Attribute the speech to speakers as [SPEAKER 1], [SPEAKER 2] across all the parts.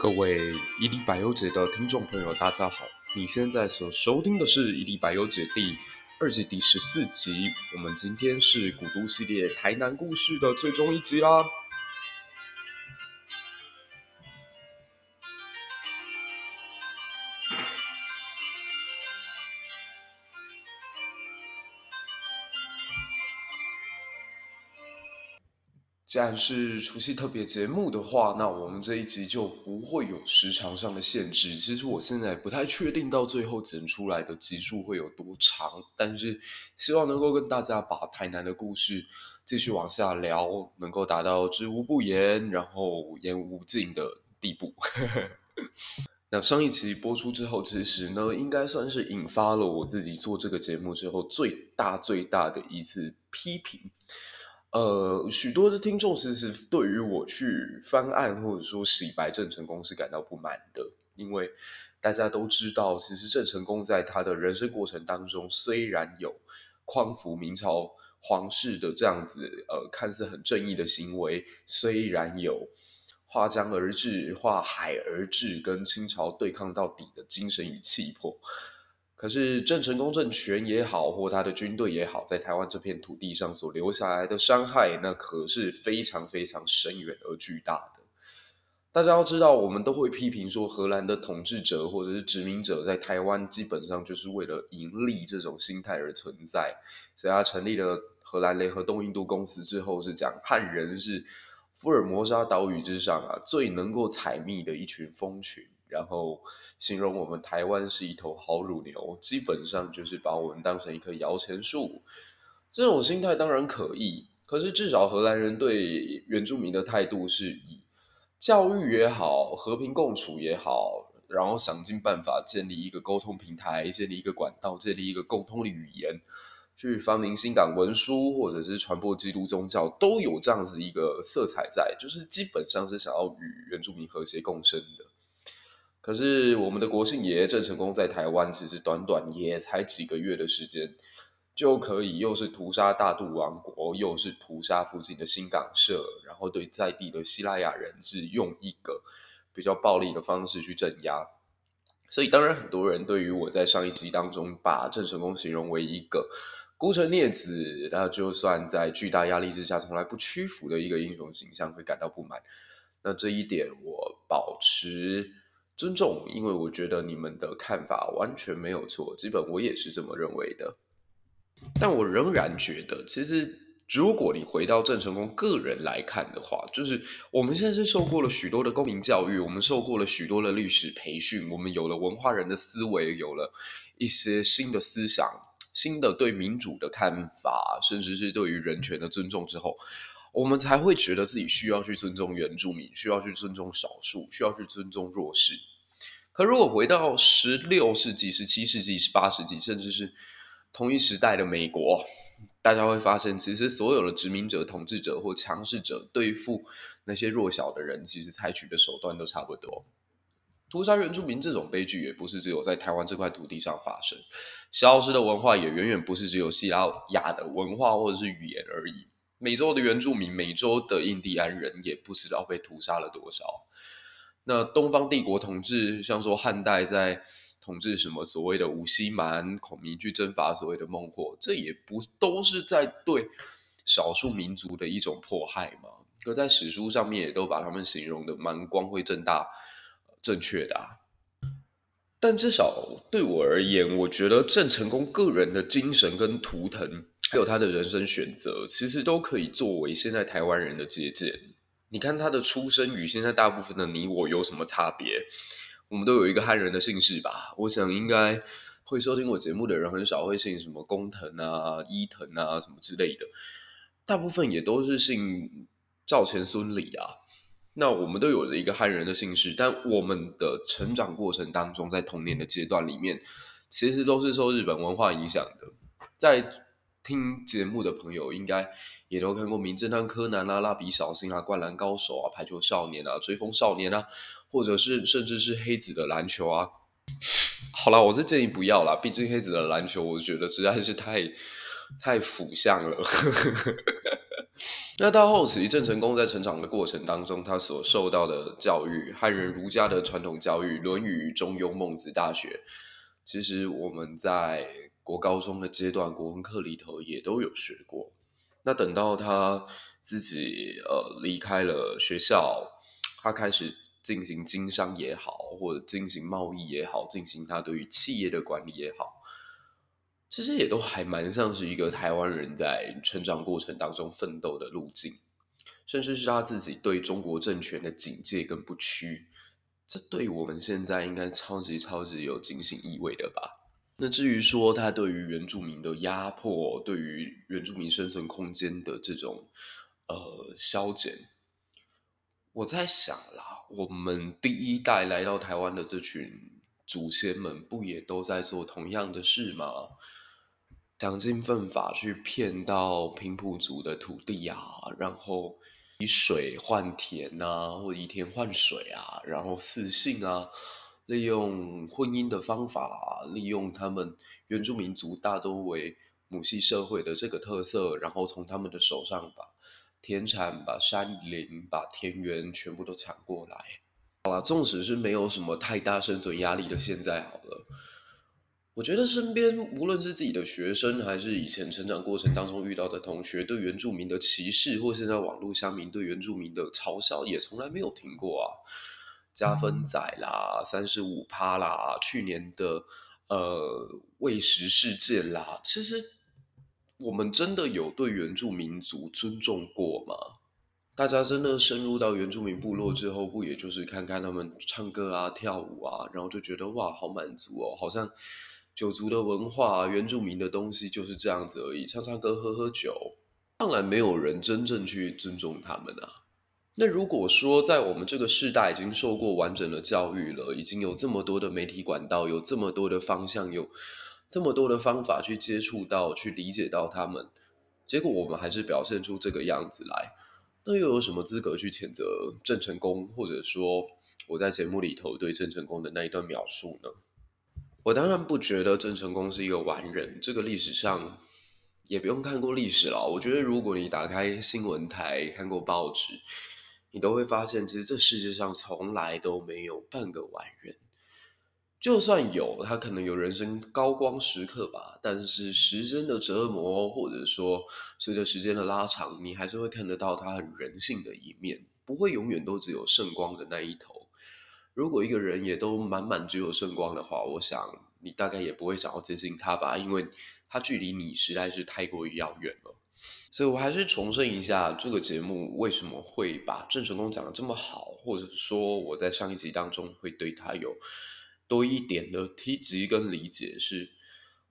[SPEAKER 1] 各位一历百忧解的听众朋友，大家好！你现在所收听的是一历百忧解第二季第十四集。我们今天是古都系列台南故事的最终一集啦。然是除夕特别节目的话，那我们这一集就不会有时长上的限制。其实我现在不太确定到最后剪出来的集数会有多长，但是希望能够跟大家把台南的故事继续往下聊，能够达到知无不言，然后言无尽的地步。那上一期播出之后，其实呢，应该算是引发了我自己做这个节目之后最大最大的一次批评。呃，许多的听众其实对于我去翻案或者说洗白郑成功是感到不满的，因为大家都知道，其实郑成功在他的人生过程当中，虽然有匡扶明朝皇室的这样子，呃，看似很正义的行为，虽然有划江而治、划海而治，跟清朝对抗到底的精神与气魄。可是郑成功政权也好，或他的军队也好，在台湾这片土地上所留下来的伤害，那可是非常非常深远而巨大的。大家要知道，我们都会批评说，荷兰的统治者或者是殖民者在台湾基本上就是为了盈利这种心态而存在。所以他成立了荷兰联合东印度公司之后，是讲汉人是福尔摩沙岛屿之上啊最能够采蜜的一群蜂群。然后形容我们台湾是一头好乳牛，基本上就是把我们当成一棵摇钱树。这种心态当然可以，可是至少荷兰人对原住民的态度是以教育也好，和平共处也好，然后想尽办法建立一个沟通平台，建立一个管道，建立一个共通的语言，去发明新港文书，或者是传播基督宗教，都有这样子一个色彩在，就是基本上是想要与原住民和谐共生的。可是我们的国姓爷郑成功在台湾，其实短短也才几个月的时间，就可以又是屠杀大肚王国，又是屠杀附近的新港社，然后对在地的西拉雅人是用一个比较暴力的方式去镇压。所以当然很多人对于我在上一集当中把郑成功形容为一个孤臣孽子，那就算在巨大压力之下从来不屈服的一个英雄形象，会感到不满。那这一点我保持尊重，因为我觉得你们的看法完全没有错，基本我也是这么认为的。但我仍然觉得，其实如果你回到郑成功个人来看的话，就是我们现在是受过了许多的公民教育，我们受过了许多的历史培训，我们有了文化人的思维，有了一些新的思想、新的对民主的看法，甚至是对于人权的尊重之后。我们才会觉得自己需要去尊重原住民，需要去尊重少数，需要去尊重弱势。可如果回到十六世纪、十七世纪、十八世纪，甚至是同一时代的美国，大家会发现，其实所有的殖民者、统治者或强势者对付那些弱小的人，其实采取的手段都差不多。屠杀原住民这种悲剧，也不是只有在台湾这块土地上发生，消失的文化也远远不是只有西拉雅的文化或者是语言而已。美洲的原住民，美洲的印第安人也不知道被屠杀了多少。那东方帝国统治，像说汉代在统治什么所谓的五溪蛮，孔明去征伐所谓的孟获，这也不都是在对少数民族的一种迫害吗？可在史书上面也都把他们形容的蛮光辉正大、正确的啊。但至少对我而言，我觉得郑成功个人的精神跟图腾。还有他的人生选择，其实都可以作为现在台湾人的借鉴。你看他的出生与现在大部分的你我有什么差别？我们都有一个汉人的姓氏吧？我想应该会收听我节目的人很少会姓什么工藤啊、伊藤啊什么之类的，大部分也都是姓赵钱孙李啊。那我们都有着一个汉人的姓氏，但我们的成长过程当中，在童年的阶段里面，其实都是受日本文化影响的，在。听节目的朋友应该也都看过《名侦探柯南》啊、《蜡笔小新》啊、《灌篮高手》啊、《排球少年》啊、《追风少年》啊，或者是甚至是黑子的篮球啊。好啦，我是建议不要啦，毕竟黑子的篮球，我觉得实在是太太腐向了。那到后期，郑成功在成长的过程当中，他所受到的教育，汉人儒家的传统教育，《论语》《中庸》《孟子》《大学》，其实我们在国高中的阶段，国文课里头也都有学过。那等到他自己呃离开了学校，他开始进行经商也好，或者进行贸易也好，进行他对于企业的管理也好。其实也都还蛮像是一个台湾人在成长过程当中奋斗的路径，甚至是他自己对中国政权的警戒跟不屈，这对我们现在应该超级超级有警醒意味的吧？那至于说他对于原住民的压迫，对于原住民生存空间的这种呃消减，我在想啦，我们第一代来到台湾的这群祖先们，不也都在做同样的事吗？想尽办法去骗到平埔族的土地啊，然后以水换田啊，或以田换水啊，然后赐姓啊，利用婚姻的方法，利用他们原住民族大多为母系社会的这个特色，然后从他们的手上把田产、把山林、把田园全部都抢过来。好了，纵使是没有什么太大生存压力的现在，好了。我觉得身边无论是自己的学生，还是以前成长过程当中遇到的同学，对原住民的歧视，或现在网络乡民对原住民的嘲笑，也从来没有停过啊！加分仔啦，三十五趴啦，去年的呃喂食事件啦，其实我们真的有对原住民族尊重过吗？大家真的深入到原住民部落之后，不也就是看看他们唱歌啊、跳舞啊，然后就觉得哇，好满足哦，好像。九族的文化，原住民的东西就是这样子而已，唱唱歌，喝喝酒，当然没有人真正去尊重他们啊。那如果说在我们这个世代已经受过完整的教育了，已经有这么多的媒体管道，有这么多的方向，有这么多的方法去接触到、去理解到他们，结果我们还是表现出这个样子来，那又有什么资格去谴责郑成功，或者说我在节目里头对郑成功的那一段描述呢？我当然不觉得郑成功是一个完人，这个历史上也不用看过历史了。我觉得如果你打开新闻台看过报纸，你都会发现，其实这世界上从来都没有半个完人。就算有，他可能有人生高光时刻吧，但是时间的折磨，或者说随着时间的拉长，你还是会看得到他很人性的一面，不会永远都只有圣光的那一头。如果一个人也都满满只有圣光的话，我想你大概也不会想要接近他吧，因为他距离你实在是太过于遥远了。所以我还是重申一下，这个节目为什么会把郑成功讲的这么好，或者说我在上一集当中会对他有多一点的提及跟理解是，是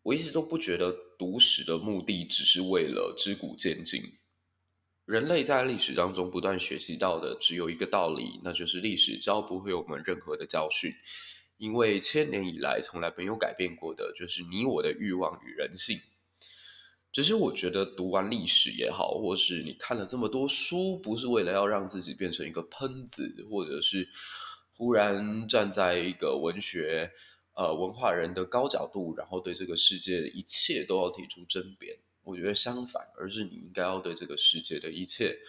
[SPEAKER 1] 我一直都不觉得读史的目的只是为了知古见今。人类在历史当中不断学习到的只有一个道理，那就是历史教不会我们任何的教训，因为千年以来从来没有改变过的，就是你我的欲望与人性。只是我觉得读完历史也好，或是你看了这么多书，不是为了要让自己变成一个喷子，或者是忽然站在一个文学呃文化人的高角度，然后对这个世界的一切都要提出争辩。我觉得相反，而是你应该要对这个世界的一切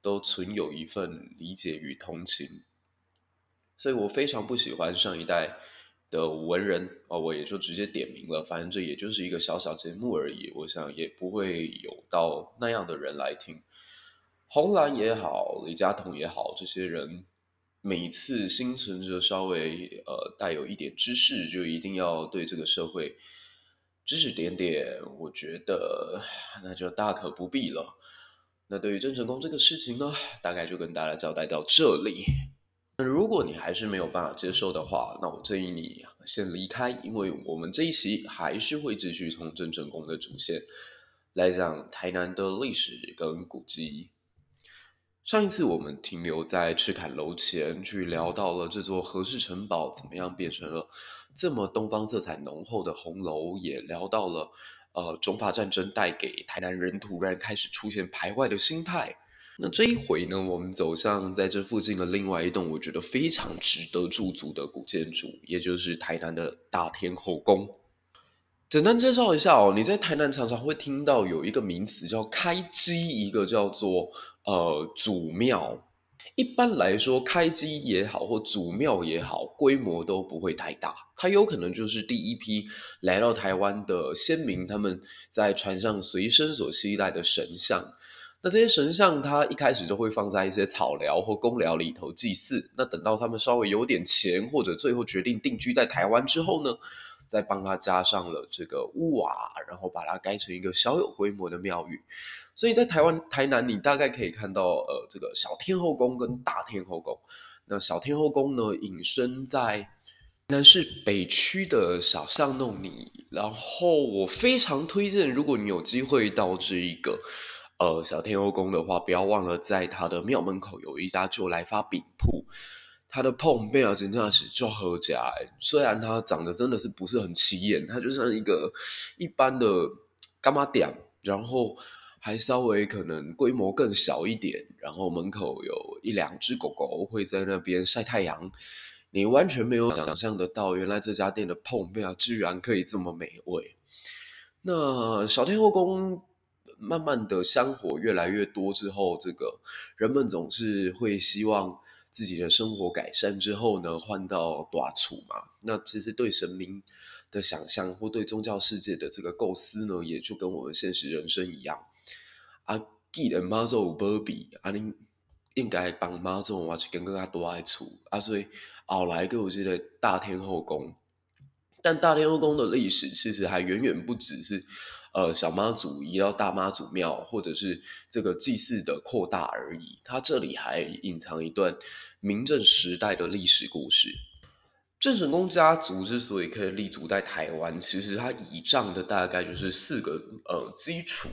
[SPEAKER 1] 都存有一份理解与同情。所以我非常不喜欢上一代的文人哦，我也就直接点名了。反正这也就是一个小小节目而已，我想也不会有到那样的人来听。红蓝也好，李佳彤也好，这些人每次心存着稍微呃带有一点知识，就一定要对这个社会。指指点点，我觉得那就大可不必了。那对于郑成功这个事情呢，大概就跟大家交代到这里。那如果你还是没有办法接受的话，那我建议你先离开，因为我们这一期还是会继续从郑成功的主线来讲台南的历史跟古迹。上一次我们停留在赤崁楼前，去聊到了这座荷式城堡怎么样变成了这么东方色彩浓厚的红楼，也聊到了呃中法战争带给台南人突然开始出现排外的心态。那这一回呢，我们走向在这附近的另外一栋我觉得非常值得驻足的古建筑，也就是台南的大天后宫。简单介绍一下哦，你在台南常常会听到有一个名词叫开基，一个叫做呃祖庙。一般来说，开基也好或祖庙也好，规模都不会太大。它有可能就是第一批来到台湾的先民，他们在船上随身所携带的神像。那这些神像，它一开始就会放在一些草寮或公寮里头祭祀。那等到他们稍微有点钱，或者最后决定定居在台湾之后呢，再帮他加上了这个屋瓦，然后把它盖成一个小有规模的庙宇。所以在台湾台南，你大概可以看到呃这个小天后宫跟大天后宫。那小天后宫呢，隐身在南市北区的小巷弄里。然后我非常推荐，如果你有机会到这一个呃小天后宫的话，不要忘了在它的庙门口有一家就来发饼铺。它的椪贝啊，真的是就好吃。虽然它长得真的是不是很起眼，它就像一个一般的干妈店，然后还稍微可能规模更小一点，然后门口有一两只狗狗会在那边晒太阳。你完全没有想象得到，原来这家店的椪贝啊，居然可以这么美味。那小天后宫慢慢的香火越来越多之后，这个人们总是会希望。自己的生活改善之后呢，换到大厝嘛。那其实对神明的想象或对宗教世界的这个构思呢，也就跟我们现实人生一样。啊，既然妈祖有保庇，啊，你应该帮妈祖挖去更加多的厝啊。所以后来给我记得大天后宫，但大天后宫的历史其实还远远不只是。呃，小妈祖移到大妈祖庙，或者是这个祭祀的扩大而已。它这里还隐藏一段明郑时代的历史故事。郑成功家族之所以可以立足在台湾，其实它倚仗的大概就是四个呃基础。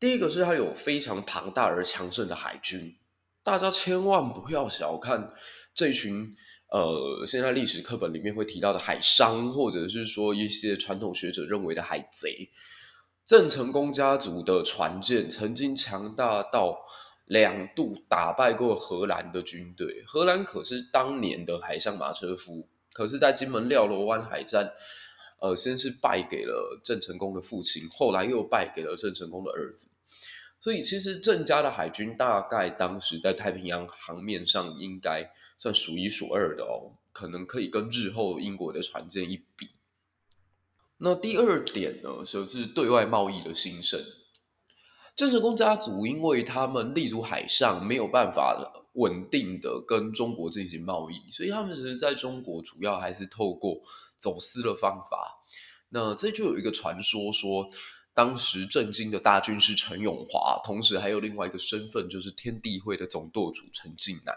[SPEAKER 1] 第一个是它有非常庞大而强盛的海军，大家千万不要小看这群呃现在历史课本里面会提到的海商，或者是说一些传统学者认为的海贼。郑成功家族的船舰曾经强大到两度打败过荷兰的军队。荷兰可是当年的海上马车夫，可是，在金门廖罗湾海战，呃，先是败给了郑成功的父亲，后来又败给了郑成功的儿子。所以，其实郑家的海军大概当时在太平洋航面上应该算数一数二的哦，可能可以跟日后英国的船舰一比。那第二点呢，就是对外贸易的兴盛。郑成功家族因为他们立足海上，没有办法稳定的跟中国进行贸易，所以他们其实在中国主要还是透过走私的方法。那这就有一个传说说，当时郑经的大军师陈永华，同时还有另外一个身份，就是天地会的总舵主陈近南。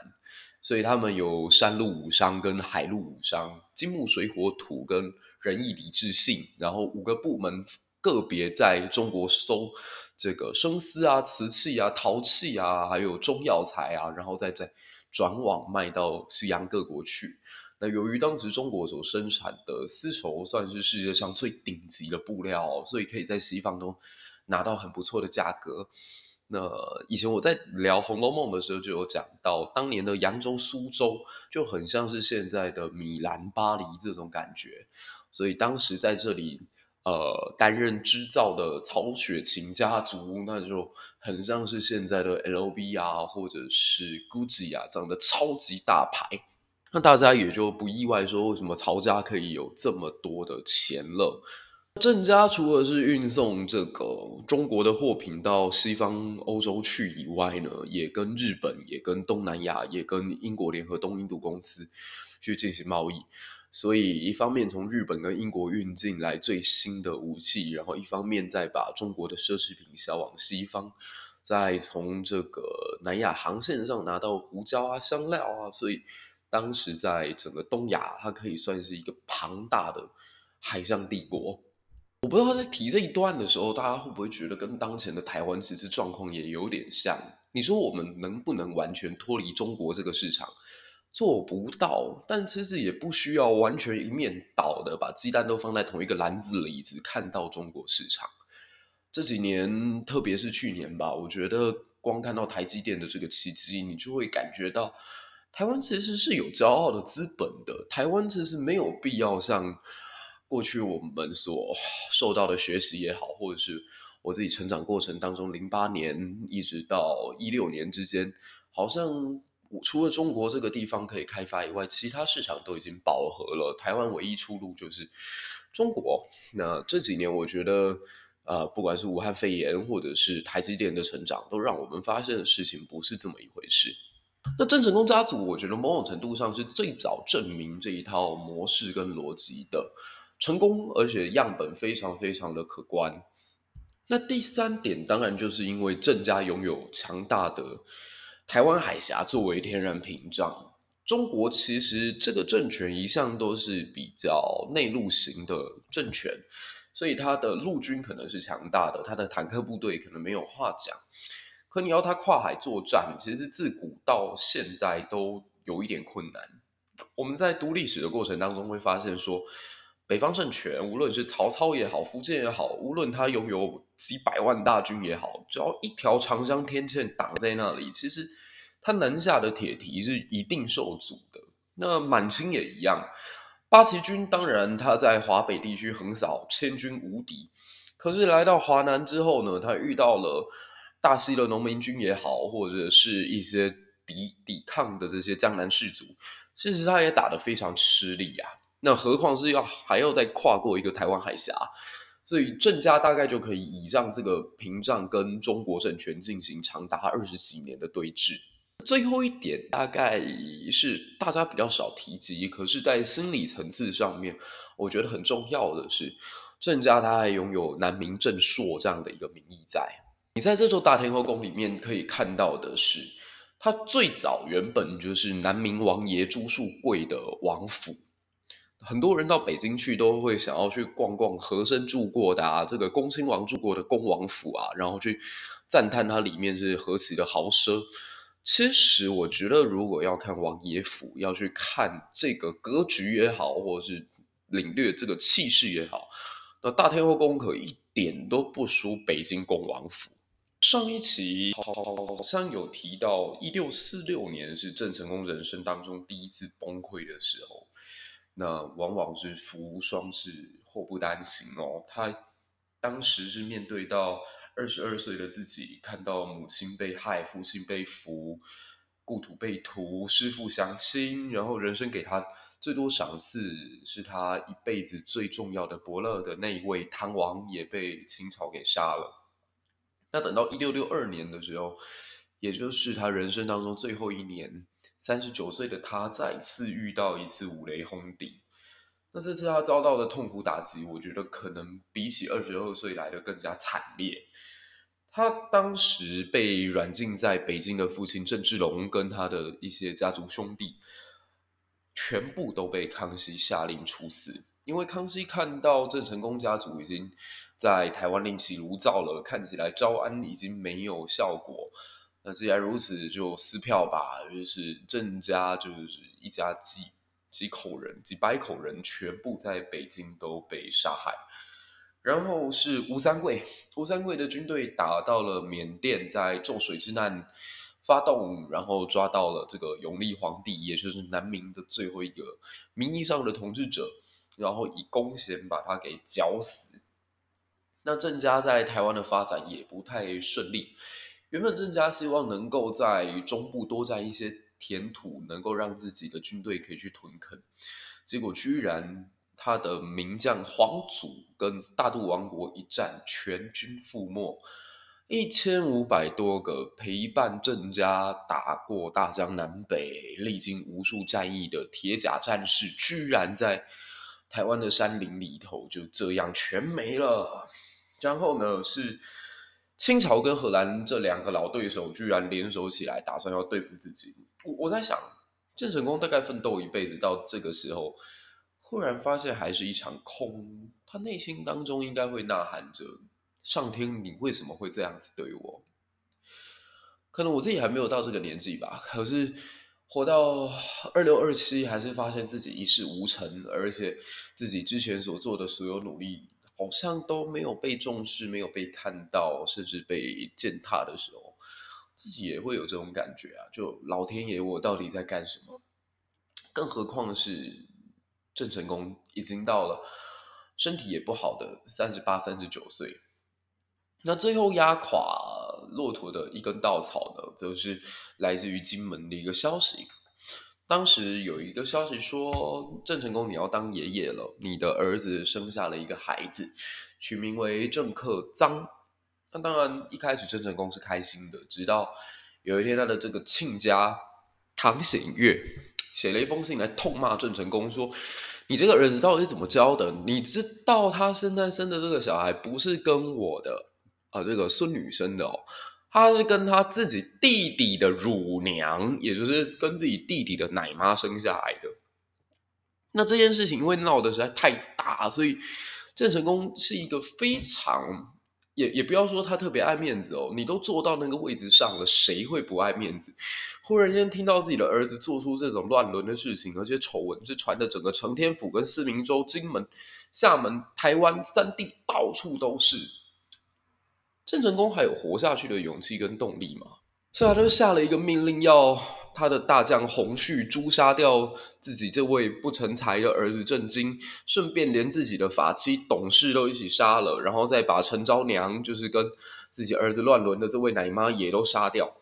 [SPEAKER 1] 所以他们有山路武商跟海路武商，金木水火土跟仁义礼智信，然后五个部门个别在中国收这个生丝啊、瓷器啊、陶器啊，还有中药材啊，然后再再转网卖到西洋各国去。那由于当时中国所生产的丝绸算是世界上最顶级的布料，所以可以在西方都拿到很不错的价格。那以前我在聊《红楼梦》的时候就有讲到，当年的扬州、苏州就很像是现在的米兰、巴黎这种感觉，所以当时在这里呃担任织造的曹雪芹家族，那就很像是现在的 LV 啊，或者是 Gucci 啊这样的超级大牌，那大家也就不意外说为什么曹家可以有这么多的钱了。郑家除了是运送这个中国的货品到西方欧洲去以外呢，也跟日本、也跟东南亚、也跟英国联合东印度公司去进行贸易。所以一方面从日本跟英国运进来最新的武器，然后一方面再把中国的奢侈品销往西方，再从这个南亚航线上拿到胡椒啊、香料啊。所以当时在整个东亚，它可以算是一个庞大的海上帝国。我不知道在提这一段的时候，大家会不会觉得跟当前的台湾其实状况也有点像？你说我们能不能完全脱离中国这个市场？做不到，但其实也不需要完全一面倒的把鸡蛋都放在同一个篮子里，只看到中国市场。这几年，特别是去年吧，我觉得光看到台积电的这个奇迹，你就会感觉到台湾其实是有骄傲的资本的。台湾其实没有必要像。过去我们所 受到的学习也好，或者是我自己成长过程当中，零八年一直到一六年之间，好像除了中国这个地方可以开发以外，其他市场都已经饱和了。台湾唯一出路就是中国。那这几年，我觉得，呃，不管是武汉肺炎，或者是台积电的成长，都让我们发现的事情不是这么一回事。那郑成功家族，我觉得某种程度上是最早证明这一套模式跟逻辑的。成功，而且样本非常非常的可观。那第三点，当然就是因为郑家拥有强大的台湾海峡作为天然屏障。中国其实这个政权一向都是比较内陆型的政权，所以它的陆军可能是强大的，它的坦克部队可能没有话讲。可你要它跨海作战，其实自古到现在都有一点困难。我们在读历史的过程当中会发现说。北方政权，无论是曹操也好，福建也好，无论他拥有几百万大军也好，只要一条长江天堑挡在那里，其实他南下的铁蹄是一定受阻的。那满清也一样，八旗军当然他在华北地区横扫千军无敌，可是来到华南之后呢，他遇到了大西的农民军也好，或者是一些抵抵抗的这些江南士族，其实他也打得非常吃力啊。那何况是要还要再跨过一个台湾海峡，所以郑家大概就可以倚仗这个屏障跟中国政权进行长达二十几年的对峙。最后一点大概是大家比较少提及，可是，在心理层次上面，我觉得很重要的是，郑家他还拥有南明郑硕这样的一个名义在。你在这座大天后宫里面可以看到的是，他最早原本就是南明王爷朱树贵的王府。很多人到北京去都会想要去逛逛和珅住过的啊，这个恭亲王住过的恭王府啊，然后去赞叹它里面是何其的豪奢。其实我觉得，如果要看王爷府，要去看这个格局也好，或者是领略这个气势也好，那大天后宫可一点都不输北京恭王府。上一期好像有提到，一六四六年是郑成功人生当中第一次崩溃的时候。那往往是福无双至，祸不单行哦。他当时是面对到二十二岁的自己，看到母亲被害，父亲被俘，故土被屠，师父降亲，然后人生给他最多赏赐，是他一辈子最重要的伯乐的那一位唐王也被清朝给杀了。那等到一六六二年的时候，也就是他人生当中最后一年。三十九岁的他再次遇到一次五雷轰顶，那这次他遭到的痛苦打击，我觉得可能比起二十二岁来的更加惨烈。他当时被软禁在北京的父亲郑芝龙跟他的一些家族兄弟，全部都被康熙下令处死。因为康熙看到郑成功家族已经在台湾另起炉灶了，看起来招安已经没有效果。那既然如此，就撕票吧。就是郑家，就是一家几几口人，几百口人，全部在北京都被杀害。然后是吴三桂，吴三桂的军队打到了缅甸，在咒水之难发动，然后抓到了这个永历皇帝，也就是南明的最后一个名义上的统治者，然后以弓弦把他给绞死。那郑家在台湾的发展也不太顺利。原本郑家希望能够在中部多占一些田土，能够让自己的军队可以去屯垦，结果居然他的名将黄祖跟大渡王国一战，全军覆没，一千五百多个陪伴郑家打过大江南北、历经无数战役的铁甲战士，居然在台湾的山林里头就这样全没了。然后呢是。清朝跟荷兰这两个老对手居然联手起来，打算要对付自己。我我在想，郑成功大概奋斗一辈子，到这个时候，忽然发现还是一场空。他内心当中应该会呐喊着：“上天，你为什么会这样子对我？”可能我自己还没有到这个年纪吧。可是活到二六二七，还是发现自己一事无成，而且自己之前所做的所有努力。好像都没有被重视，没有被看到，甚至被践踏的时候，自己也会有这种感觉啊！就老天爷，我到底在干什么？更何况是郑成功已经到了身体也不好的三十八、三十九岁。那最后压垮骆驼的一根稻草呢，则是来自于金门的一个消息。当时有一个消息说，郑成功你要当爷爷了，你的儿子生下了一个孩子，取名为郑克臧。那当然，一开始郑成功是开心的，直到有一天他的这个亲家唐显岳写了一封信来痛骂郑成功，说：“你这个儿子到底是怎么教的？你知道他现在生的这个小孩不是跟我的啊这个孙女生的哦。”他是跟他自己弟弟的乳娘，也就是跟自己弟弟的奶妈生下来的。那这件事情因为闹得实在太大，所以郑成功是一个非常也也不要说他特别爱面子哦。你都坐到那个位置上了，谁会不爱面子？忽然间听到自己的儿子做出这种乱伦的事情，而且丑闻是传的整个承天府跟四明州、金门、厦门、台湾三地到处都是。郑成功还有活下去的勇气跟动力吗？所以他就下了一个命令，要他的大将洪旭诛杀掉自己这位不成才的儿子郑经，顺便连自己的法妻董氏都一起杀了，然后再把陈昭娘，就是跟自己儿子乱伦的这位奶妈也都杀掉。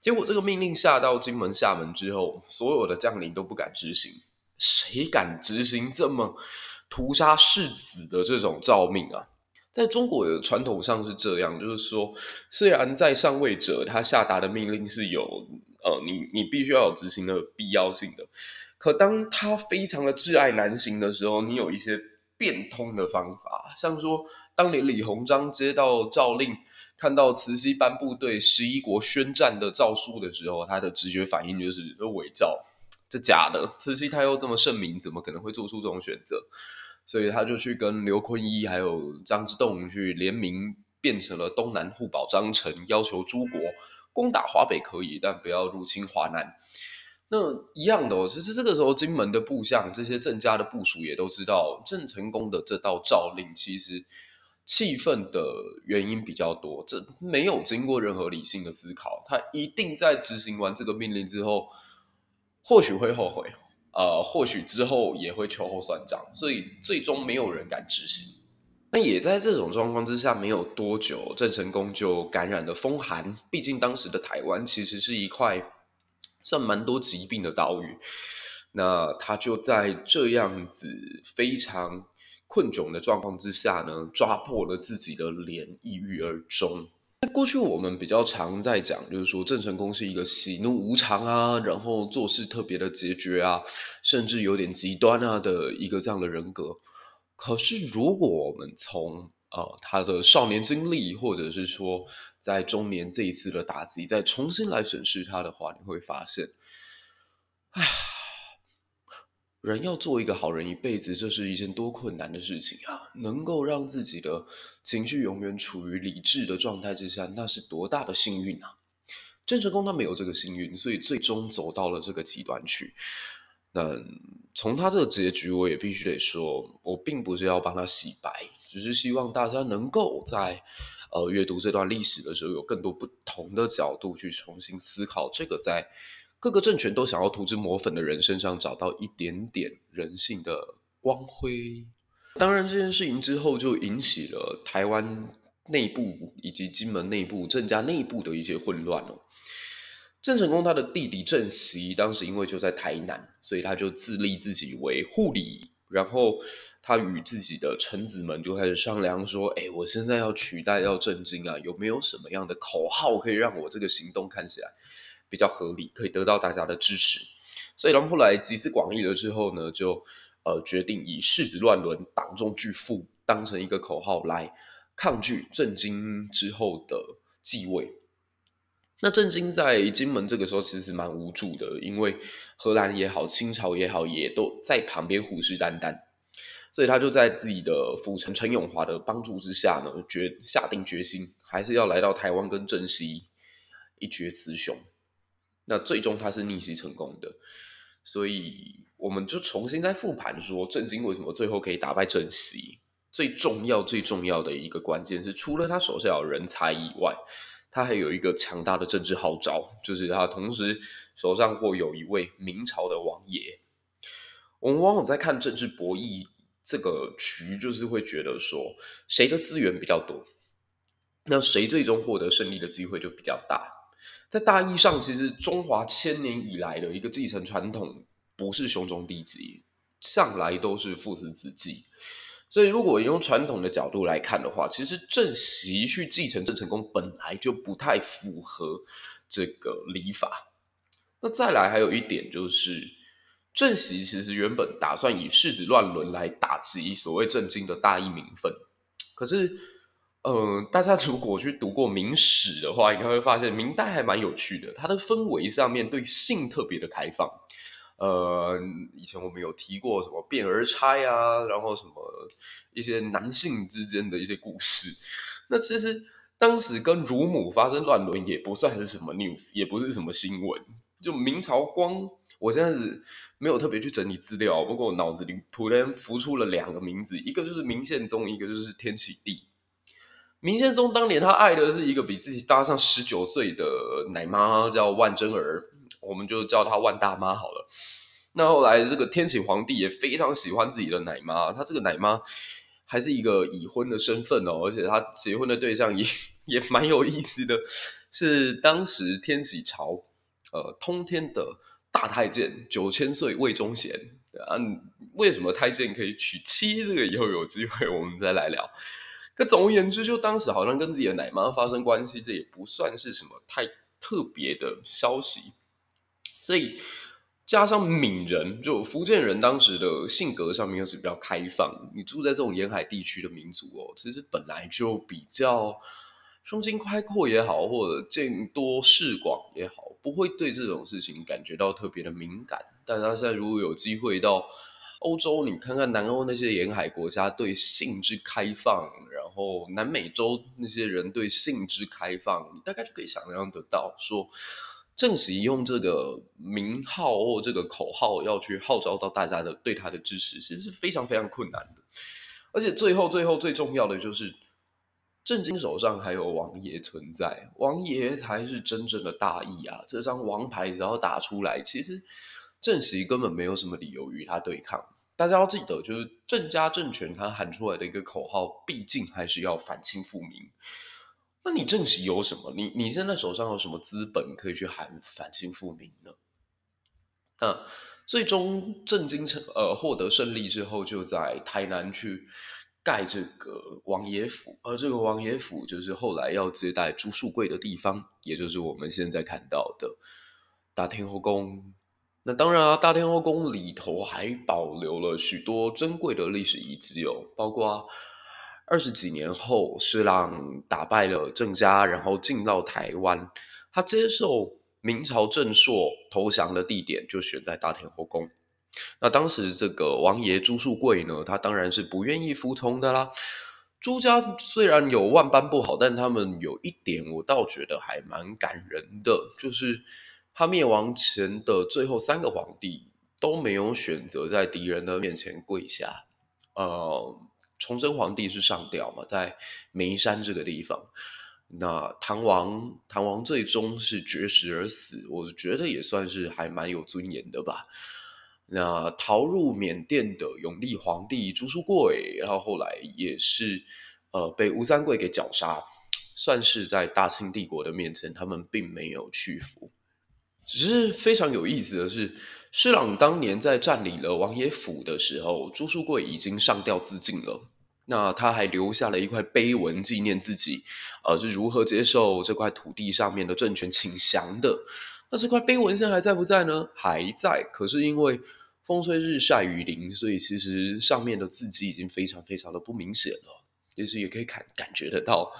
[SPEAKER 1] 结果这个命令下到金门、厦门之后，所有的将领都不敢执行。谁敢执行这么屠杀世子的这种诏命啊？在中国的传统上是这样，就是说，虽然在上位者他下达的命令是有，呃，你你必须要有执行的必要性的，可当他非常的挚爱难行的时候，你有一些变通的方法，像说，当年李鸿章接到诏令，看到慈禧颁布对十一国宣战的诏书的时候，他的直觉反应就是伪造，这假的，慈禧太后这么圣明，怎么可能会做出这种选择？所以他就去跟刘坤一还有张之洞去联名，变成了东南互保章程，要求诸国攻打华北可以，但不要入侵华南。那一样的哦，其实这个时候金门的部将，这些郑家的部署也都知道，郑成功的这道诏令其实气愤的原因比较多，这没有经过任何理性的思考，他一定在执行完这个命令之后，或许会后悔。呃，或许之后也会秋后算账，所以最终没有人敢执行。那也在这种状况之下，没有多久，郑成功就感染了风寒。毕竟当时的台湾其实是一块算蛮多疾病的岛屿，那他就在这样子非常困窘的状况之下呢，抓破了自己的脸，抑郁而终。过去我们比较常在讲，就是说郑成功是一个喜怒无常啊，然后做事特别的决绝啊，甚至有点极端啊的一个这样的人格。可是如果我们从呃他的少年经历，或者是说在中年这一次的打击，再重新来审视他的话，你会发现，哎呀。人要做一个好人一辈子，这是一件多困难的事情啊！能够让自己的情绪永远处于理智的状态之下，那是多大的幸运啊！郑成功他没有这个幸运，所以最终走到了这个极端去。那从他这个结局，我也必须得说，我并不是要帮他洗白，只是希望大家能够在呃阅读这段历史的时候，有更多不同的角度去重新思考这个在。各个政权都想要涂脂抹粉的人身上找到一点点人性的光辉。当然，这件事情之后就引起了台湾内部以及金门内部郑家内部的一些混乱哦。郑成功他的弟弟郑袭当时因为就在台南，所以他就自立自己为护理，然后他与自己的臣子们就开始商量说：“哎，我现在要取代要郑经啊，有没有什么样的口号可以让我这个行动看起来？”比较合理，可以得到大家的支持，所以他们后来集思广益了之后呢，就呃决定以世子乱伦，党中巨富当成一个口号来抗拒郑经之后的继位。那郑经在金门这个时候其实蛮无助的，因为荷兰也好，清朝也好，也都在旁边虎视眈眈，所以他就在自己的辅臣陈永华的帮助之下呢，决下定决心，还是要来到台湾跟郑西一决雌雄。那最终他是逆袭成功的，所以我们就重新再复盘说，郑经为什么最后可以打败郑袭？最重要、最重要的一个关键是，除了他手下有人才以外，他还有一个强大的政治号召，就是他同时手上或有一位明朝的王爷。我们往往在看政治博弈这个局就是会觉得说，谁的资源比较多，那谁最终获得胜利的机会就比较大。在大义上，其实中华千年以来的一个继承传统，不是兄终弟及，向来都是父死子继。所以，如果用传统的角度来看的话，其实正席去继承郑成功本来就不太符合这个礼法。那再来还有一点就是。郑袭其实原本打算以世子乱伦来打击所谓郑经的大义名分，可是，呃，大家如果去读过明史的话，应该会发现明代还蛮有趣的，它的氛围上面对性特别的开放。呃，以前我们有提过什么卞儿钗啊，然后什么一些男性之间的一些故事。那其实当时跟乳母发生乱伦也不算是什么 news，也不是什么新闻。就明朝光。我现在是没有特别去整理资料，不过我脑子里突然浮出了两个名字，一个就是明宪宗，一个就是天启帝。明宪宗当年他爱的是一个比自己大上十九岁的奶妈，叫万贞儿，我们就叫她万大妈好了。那后来这个天启皇帝也非常喜欢自己的奶妈，他这个奶妈还是一个已婚的身份哦，而且他结婚的对象也也蛮有意思的，是当时天启朝呃通天的。大太监九千岁魏忠贤啊，为什么太监可以娶妻？这个以后有机会我们再来聊。可总而言之，就当时好像跟自己的奶妈发生关系，这也不算是什么太特别的消息。所以加上闽人，就福建人当时的性格上面又是比较开放。你住在这种沿海地区的民族哦，其实本来就比较胸襟开阔也好，或者见多识广也好。不会对这种事情感觉到特别的敏感，但他现在如果有机会到欧洲，你看看南欧那些沿海国家对性之开放，然后南美洲那些人对性之开放，你大概就可以想象得到，说郑袭用这个名号或这个口号要去号召到大家的对他的支持，其实是非常非常困难的，而且最后最后最重要的就是。郑经手上还有王爷存在，王爷才是真正的大义啊！这张王牌只要打出来，其实郑袭根本没有什么理由与他对抗。大家要记得，就是郑家政权他喊出来的一个口号，毕竟还是要反清复明。那你郑袭有什么？你你现在手上有什么资本可以去喊反清复明呢？那最终郑经成呃获得胜利之后，就在台南去。盖这个王爷府，而这个王爷府就是后来要接待朱树贵的地方，也就是我们现在看到的大天后宫。那当然啊，大天后宫里头还保留了许多珍贵的历史遗迹哦，包括二十几年后施琅打败了郑家，然后进到台湾，他接受明朝正朔投降的地点就选在大天后宫。那当时这个王爷朱树贵呢，他当然是不愿意服从的啦。朱家虽然有万般不好，但他们有一点我倒觉得还蛮感人的，就是他灭亡前的最后三个皇帝都没有选择在敌人的面前跪下。呃，崇祯皇帝是上吊嘛，在梅山这个地方。那唐王，唐王最终是绝食而死，我觉得也算是还蛮有尊严的吧。那逃入缅甸的永历皇帝朱术贵，然后后来也是呃被吴三桂给绞杀，算是在大清帝国的面前，他们并没有屈服。只是非常有意思的是，施琅当年在占领了王爷府的时候，朱术贵已经上吊自尽了。那他还留下了一块碑文纪念自己，呃，是如何接受这块土地上面的政权请降的。那这块碑文现在还在不在呢？还在，可是因为风吹日晒雨淋，所以其实上面的字迹已经非常非常的不明显了。其实也可以感感觉得到，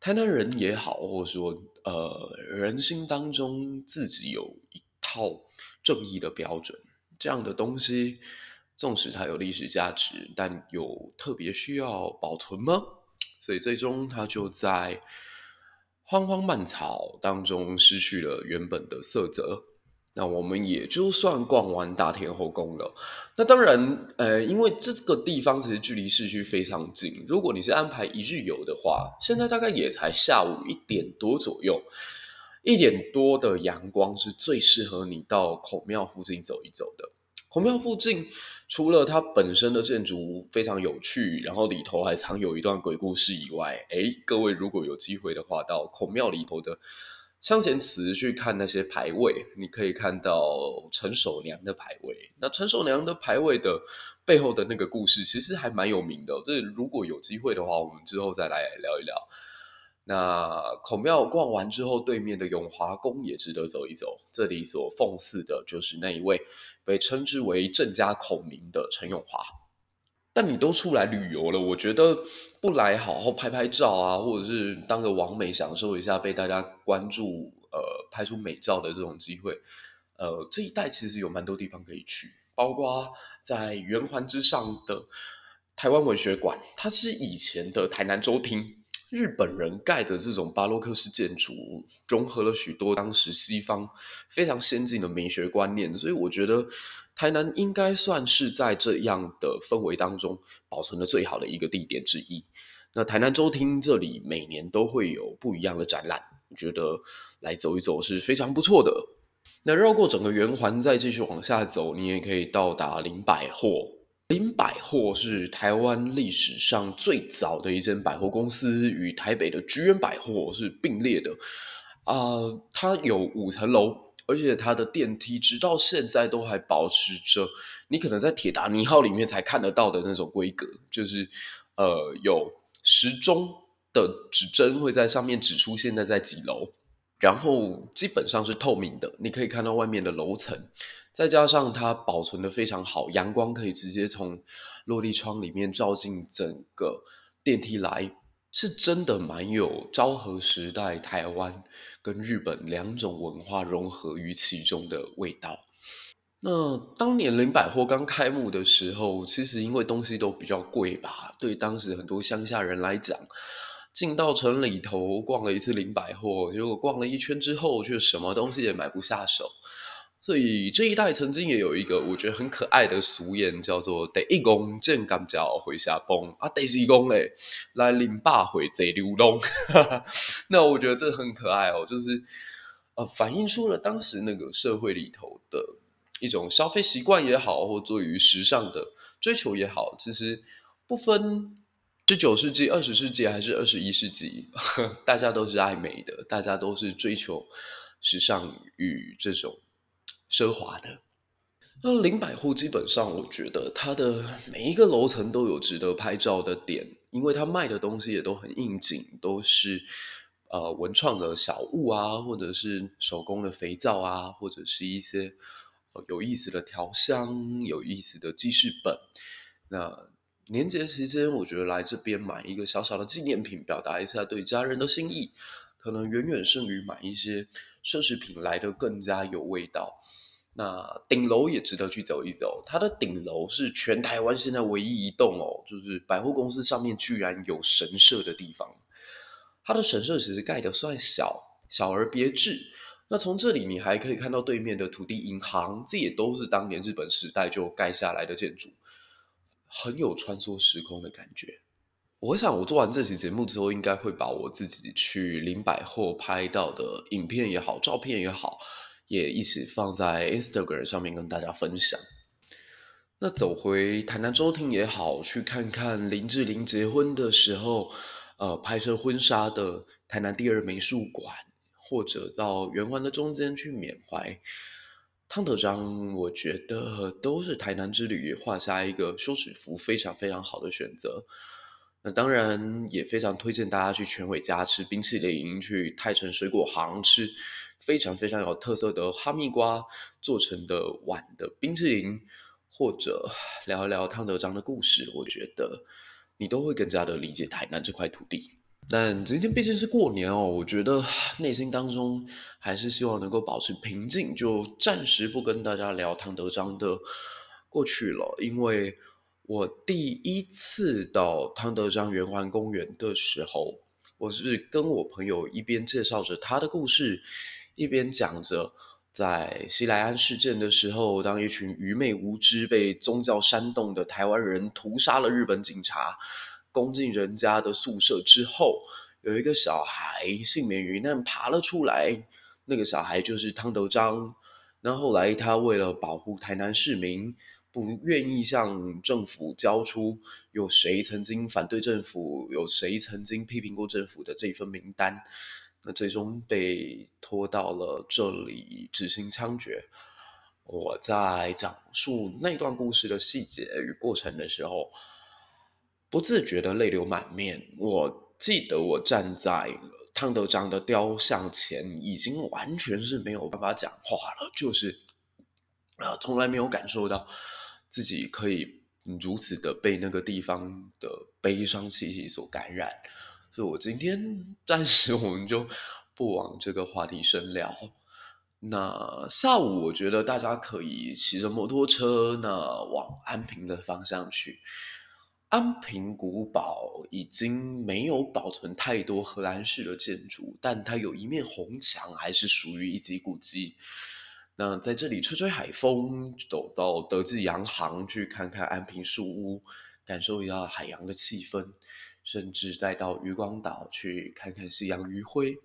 [SPEAKER 1] 台南人也好，或者说呃人心当中自己有一套正义的标准，这样的东西，纵使它有历史价值，但有特别需要保存吗？所以最终它就在。荒荒蔓草当中失去了原本的色泽，那我们也就算逛完大天后宫了。那当然，呃，因为这个地方其实距离市区非常近，如果你是安排一日游的话，现在大概也才下午一点多左右，一点多的阳光是最适合你到孔庙附近走一走的。孔庙附近除了它本身的建筑非常有趣，然后里头还藏有一段鬼故事以外，诶，各位如果有机会的话，到孔庙里头的香前祠去看那些牌位，你可以看到陈守娘的牌位。那陈守娘的牌位的背后的那个故事，其实还蛮有名的。这如果有机会的话，我们之后再来聊一聊。那孔庙逛完之后，对面的永华宫也值得走一走。这里所奉祀的就是那一位被称之为郑家孔明的陈永华。但你都出来旅游了，我觉得不来好好拍拍照啊，或者是当个网美享受一下被大家关注，呃，拍出美照的这种机会，呃，这一带其实有蛮多地方可以去，包括在圆环之上的台湾文学馆，它是以前的台南州厅。日本人盖的这种巴洛克式建筑，融合了许多当时西方非常先进的美学观念，所以我觉得台南应该算是在这样的氛围当中保存的最好的一个地点之一。那台南州厅这里每年都会有不一样的展览，觉得来走一走是非常不错的。那绕过整个圆环再继续往下走，你也可以到达林百货。林百货是台湾历史上最早的一间百货公司，与台北的菊园百货是并列的。啊、它有五层楼，而且它的电梯直到现在都还保持着你可能在铁达尼号里面才看得到的那种规格，就是呃有时钟的指针会在上面指出现在在几楼，然后基本上是透明的，你可以看到外面的楼层。再加上它保存得非常好，阳光可以直接从落地窗里面照进整个电梯来，是真的蛮有昭和时代台湾跟日本两种文化融合于其中的味道。那当年林百货刚开幕的时候，其实因为东西都比较贵吧，对当时很多乡下人来讲，进到城里头逛了一次林百货，结果逛了一圈之后，却什么东西也买不下手。所以这一代曾经也有一个我觉得很可爱的俗谚，叫做“得一公见甘脚回下崩啊，得一公嘞来林百货贼流动”。那我觉得这很可爱哦，就是呃反映出了当时那个社会里头的一种消费习惯也好，或对于时尚的追求也好，其实不分十九世纪、二十世纪还是二十一世纪，大家都是爱美的，大家都是追求时尚与这种。奢华的那林百货，基本上我觉得它的每一个楼层都有值得拍照的点，因为它卖的东西也都很应景，都是呃文创的小物啊，或者是手工的肥皂啊，或者是一些有意思的调香、有意思的记事本。那年节期间，我觉得来这边买一个小小的纪念品，表达一下对家人的心意，可能远远胜于买一些。奢侈品来的更加有味道。那顶楼也值得去走一走，它的顶楼是全台湾现在唯一一栋哦，就是百货公司上面居然有神社的地方。它的神社其实盖的算小，小而别致。那从这里你还可以看到对面的土地银行，这也都是当年日本时代就盖下来的建筑，很有穿梭时空的感觉。我想，我做完这期节目之后，应该会把我自己去林百货拍到的影片也好，照片也好，也一起放在 Instagram 上面跟大家分享。那走回台南州厅也好，去看看林志玲结婚的时候，呃，拍摄婚纱的台南第二美术馆，或者到圆环的中间去缅怀汤德章，我觉得都是台南之旅画下一个休止符，非常非常好的选择。那当然也非常推荐大家去全伟家吃冰淇淋，去泰城水果行吃非常非常有特色的哈密瓜做成的碗的冰淇淋，或者聊一聊汤德章的故事，我觉得你都会更加的理解台南这块土地。但今天毕竟是过年哦，我觉得内心当中还是希望能够保持平静，就暂时不跟大家聊汤德章的过去了，因为。我第一次到汤德章圆环公园的时候，我是跟我朋友一边介绍着他的故事，一边讲着在西莱安事件的时候，当一群愚昧无知、被宗教煽动的台湾人屠杀了日本警察，攻进人家的宿舍之后，有一个小孩幸免于难爬了出来，那个小孩就是汤德章。那后来他为了保护台南市民，不愿意向政府交出有谁曾经反对政府、有谁曾经批评过政府的这份名单，那最终被拖到了这里执行枪决。我在讲述那段故事的细节与过程的时候，不自觉的泪流满面。我记得我站在汤德章的雕像前，已经完全是没有办法讲话了，就是啊，从来没有感受到自己可以如此的被那个地方的悲伤气息所感染。所以我今天暂时我们就不往这个话题深聊。那下午，我觉得大家可以骑着摩托车，那往安平的方向去。安平古堡已经没有保存太多荷兰式的建筑，但它有一面红墙，还是属于一级古迹。那在这里吹吹海风，走到德记洋行去看看安平树屋，感受一下海洋的气氛，甚至再到渔光岛去看看夕阳余晖。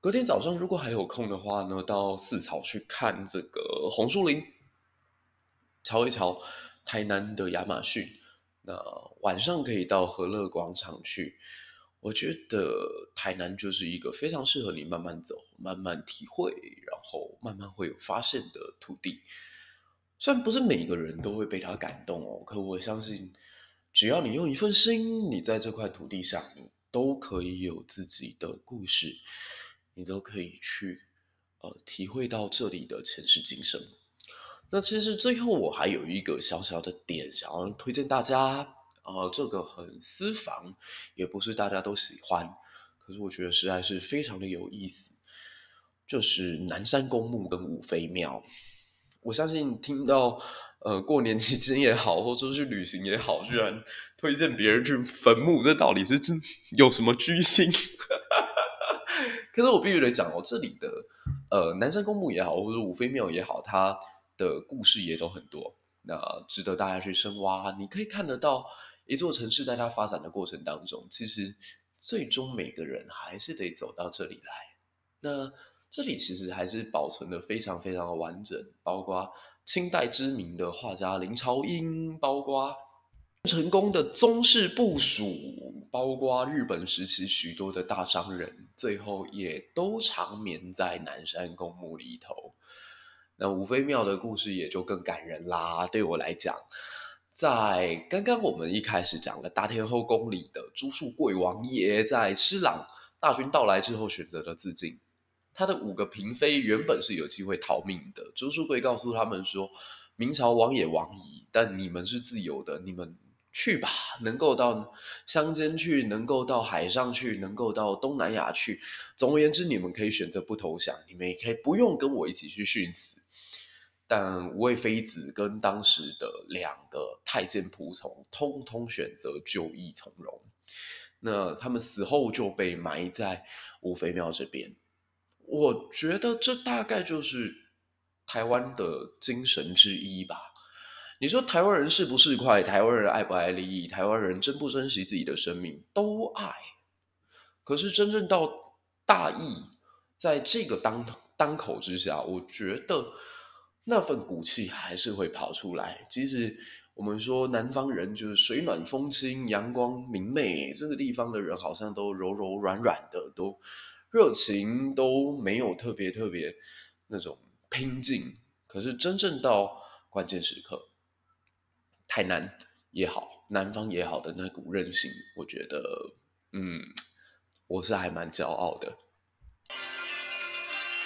[SPEAKER 1] 隔天早上，如果还有空的话呢，到四草去看这个红树林，瞧一瞧台南的亚马逊。那晚上可以到和乐广场去。我觉得台南就是一个非常适合你慢慢走、慢慢体会，然后慢慢会有发现的土地。虽然不是每个人都会被它感动哦，可我相信，只要你用一份心，你在这块土地上，你都可以有自己的故事。你都可以去，呃，体会到这里的前世今生。那其实最后我还有一个小小的点想要推荐大家，呃，这个很私房，也不是大家都喜欢，可是我觉得实在是非常的有意思，就是南山公墓跟五妃庙。我相信听到，呃，过年期间也好，或者去旅行也好，居然推荐别人去坟墓，这到底是真有什么居心？可是我必须得讲哦，这里的呃南山公墓也好，或者五妃庙也好，它的故事也都很多，那值得大家去深挖。你可以看得到一座城市在它发展的过程当中，其实最终每个人还是得走到这里来。那这里其实还是保存的非常非常的完整，包括清代知名的画家林朝英，包括成功的宗室部属。包括日本时期许多的大商人，最后也都长眠在南山公墓里头。那五妃庙的故事也就更感人啦。对我来讲，在刚刚我们一开始讲了大天后宫里的朱术贵王爷，在施琅大军到来之后选择了自尽。他的五个嫔妃原本是有机会逃命的。朱术贵告诉他们说：“明朝王也王矣，但你们是自由的，你们。”去吧，能够到乡间去，能够到海上去，能够到东南亚去。总而言之，你们可以选择不投降，你们也可以不用跟我一起去殉死。但五位妃子跟当时的两个太监仆从，通通选择就义从容。那他们死后就被埋在五妃庙这边。我觉得这大概就是台湾的精神之一吧。你说台湾人是不是快？台湾人爱不爱利益？台湾人珍不珍惜自己的生命？都爱。可是真正到大义，在这个当当口之下，我觉得那份骨气还是会跑出来。即使我们说南方人就是水暖风轻、阳光明媚，这个地方的人好像都柔柔软软的，都热情都没有特别特别那种拼劲。可是真正到关键时刻。台南也好，南方也好的那股韧性，我觉得，嗯，我是还蛮骄傲的。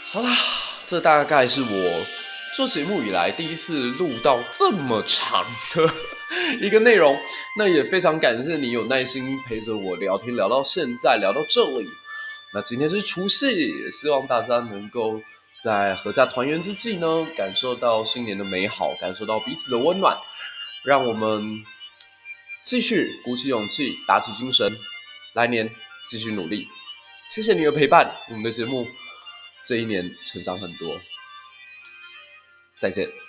[SPEAKER 1] 好啦，这大概是我做节目以来第一次录到这么长的一个内容。那也非常感谢你有耐心陪着我聊天，聊到现在，聊到这里。那今天是除夕，也希望大家能够在阖家团圆之际呢，感受到新年的美好，感受到彼此的温暖。让我们继续鼓起勇气，打起精神，来年继续努力。谢谢你的陪伴，我们的节目这一年成长很多。再见。